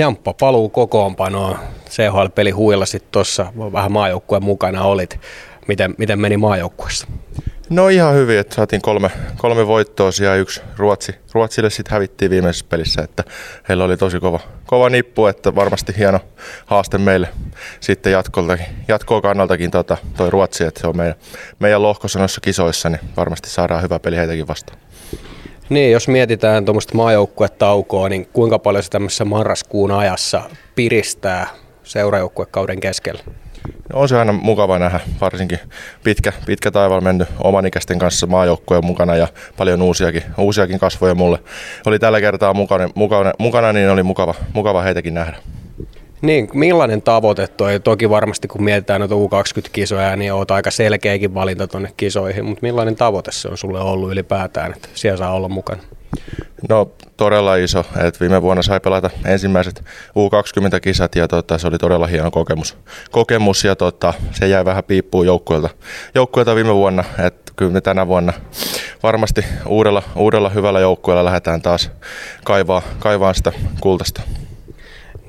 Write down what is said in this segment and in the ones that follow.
Jamppa paluu kokoonpanoon. CHL-peli huilla sitten tuossa vähän maajoukkueen mukana olit. Miten, miten meni maajoukkueessa? No ihan hyvin, että saatiin kolme, kolme voittoa ja yksi Ruotsi. Ruotsille sitten hävittiin viimeisessä pelissä, että heillä oli tosi kova, kova nippu, että varmasti hieno haaste meille sitten jatkoltakin, jatkoa kannaltakin tota, toi Ruotsi, että se on meidän, meidän lohkossa noissa kisoissa, niin varmasti saadaan hyvä peli heitäkin vastaan. Niin, jos mietitään tuommoista maajoukkuetaukoa, niin kuinka paljon se tämmöisessä marraskuun ajassa piristää seurajoukkuekauden keskellä? No on se aina mukava nähdä, varsinkin pitkä, pitkä taivaalla mennyt omanikäisten kanssa maajoukkojen mukana ja paljon uusiakin, uusiakin kasvoja mulle. Oli tällä kertaa mukana, mukana, mukana niin oli mukava, mukava heitäkin nähdä. Niin, millainen tavoite toi? Toki varmasti kun mietitään noita U20-kisoja, niin oot aika selkeäkin valinta tuonne kisoihin, mutta millainen tavoite se on sulle ollut ylipäätään, että siellä saa olla mukana? No todella iso. Et viime vuonna sai pelata ensimmäiset U20-kisat ja tota, se oli todella hieno kokemus. kokemus ja tota, se jäi vähän piippuun joukkueelta, joukkueelta viime vuonna. Et kyllä me tänä vuonna varmasti uudella, uudella hyvällä joukkueella lähdetään taas kaivaa, kaivaa sitä kultasta.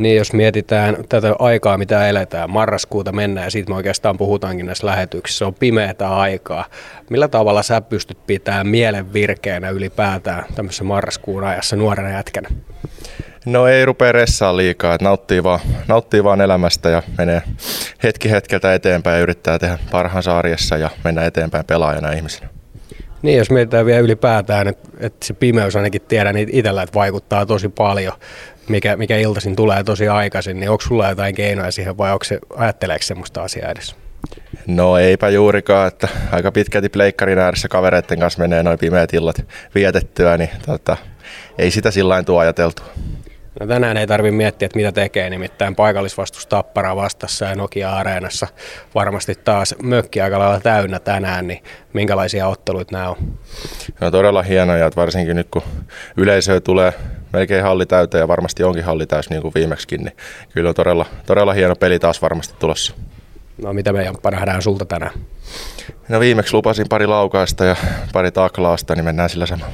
Niin, jos mietitään tätä aikaa, mitä eletään, marraskuuta mennään ja siitä me oikeastaan puhutaankin näissä lähetyksissä, se on pimeätä aikaa. Millä tavalla sä pystyt pitämään mielen virkeänä ylipäätään tämmöisessä marraskuun ajassa nuorena jätkänä? No ei rupea ressaa liikaa, että nauttii vaan, nauttii vaan elämästä ja menee hetki hetkeltä eteenpäin ja yrittää tehdä parhaansa arjessa ja mennä eteenpäin pelaajana ihmisenä. Niin, jos mietitään vielä ylipäätään, että, että se pimeys ainakin tiedän niin itsellä, että vaikuttaa tosi paljon mikä, mikä iltaisin tulee tosi aikaisin, niin onko sulla jotain keinoja siihen vai onko se, ajatteleeko semmoista asiaa edes? No eipä juurikaan, että aika pitkälti pleikkarin ääressä kavereiden kanssa menee noin pimeät illat vietettyä, niin tota, ei sitä sillä tuo ajateltua. No tänään ei tarvitse miettiä, että mitä tekee, nimittäin paikallisvastus Tappara vastassa ja Nokia-areenassa varmasti taas mökki aika lailla täynnä tänään, niin minkälaisia otteluita nämä on? No todella hienoja, että varsinkin nyt kun yleisöä tulee melkein halli täyteen ja varmasti onkin halli täys niin kuin viimeksikin, niin kyllä on todella, todella hieno peli taas varmasti tulossa. No mitä me Jamppa nähdään sulta tänään? No viimeksi lupasin pari laukaista ja pari taklaasta, niin mennään sillä samalla.